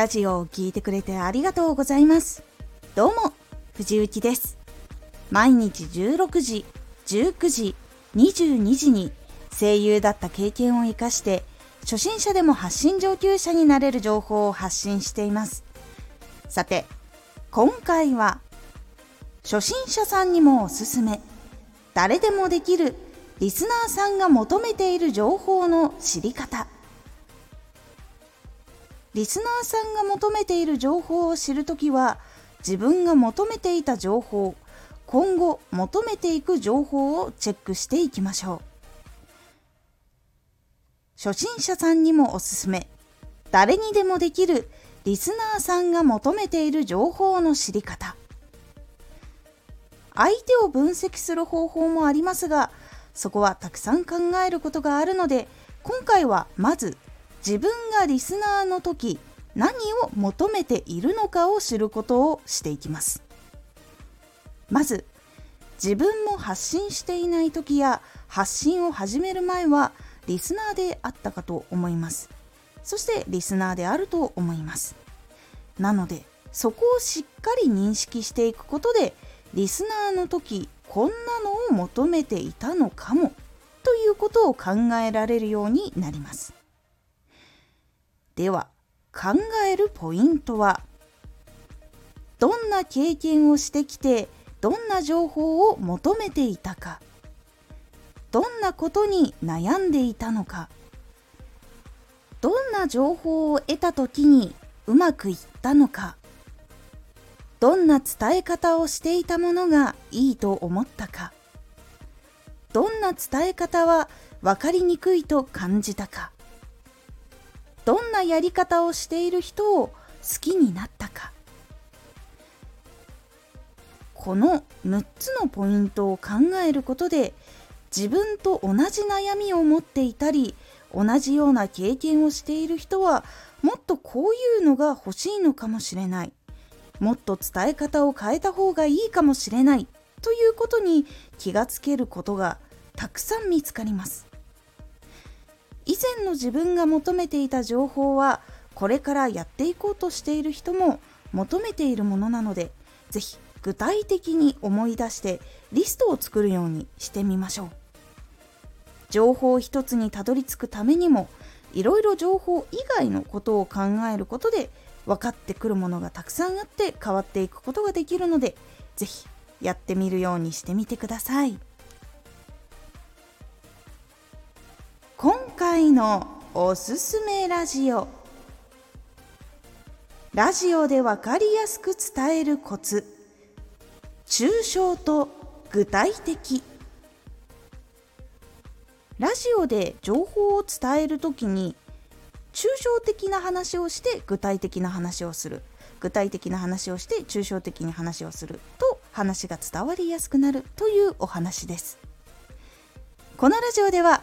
ラジオを聴いてくれてありがとうございます。どうも、藤幸です。毎日16時、19時、22時に声優だった経験を活かして初心者でも発信上級者になれる情報を発信しています。さて、今回は初心者さんにもおすすめ誰でもできるリスナーさんが求めている情報の知り方リスナーさんが求めている情報を知るときは自分が求めていた情報今後求めていく情報をチェックしていきましょう。初心者さんにもおすすめ。誰にでもできるリスナーさんが求めている情報の知り方。相手を分析する方法もありますがそこはたくさん考えることがあるので今回はまず自分がリスナーの時何を求めているのかを知ることをしていきます。まず自分も発信していない時や発信を始める前はリスナーであったかと思います。そしてリスナーであると思います。なのでそこをしっかり認識していくことでリスナーの時こんなのを求めていたのかもということを考えられるようになります。では考えるポイントはどんな経験をしてきてどんな情報を求めていたかどんなことに悩んでいたのかどんな情報を得た時にうまくいったのかどんな伝え方をしていたものがいいと思ったかどんな伝え方は分かりにくいと感じたかどんなやり方をしている人を好きになったか。この6つのポイントを考えることで自分と同じ悩みを持っていたり同じような経験をしている人はもっとこういうのが欲しいのかもしれない。もっと伝え方を変えた方がいいかもしれない。ということに気がつけることがたくさん見つかります。以前の自分が求めていた情報はこれからやっていこうとしている人も求めているものなので是非具体的に思い出してリストを作るようにしてみましょう。情報一つにたどり着くためにもいろいろ情報以外のことを考えることで分かってくるものがたくさんあって変わっていくことができるので是非やってみるようにしてみてください。今回のおすすめラジオ。ラジオで分かりやすく伝えるコツ。抽象と具体的。ラジオで情報を伝えるときに抽象的な話をして具体的な話をする。具体的な話をして抽象的に話をする。と話が伝わりやすくなるというお話です。このラジオでは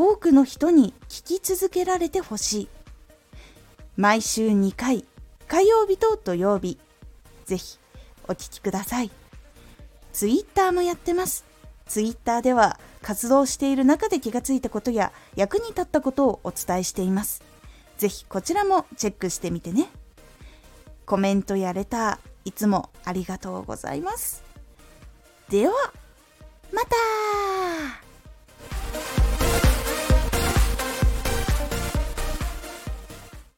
多くの人に聞き続けられてほしい。毎週2回、火曜日と土曜日、ぜひお聴きください。ツイッターもやってます。ツイッターでは活動している中で気がついたことや役に立ったことをお伝えしています。ぜひこちらもチェックしてみてね。コメントやレター、いつもありがとうございます。では、また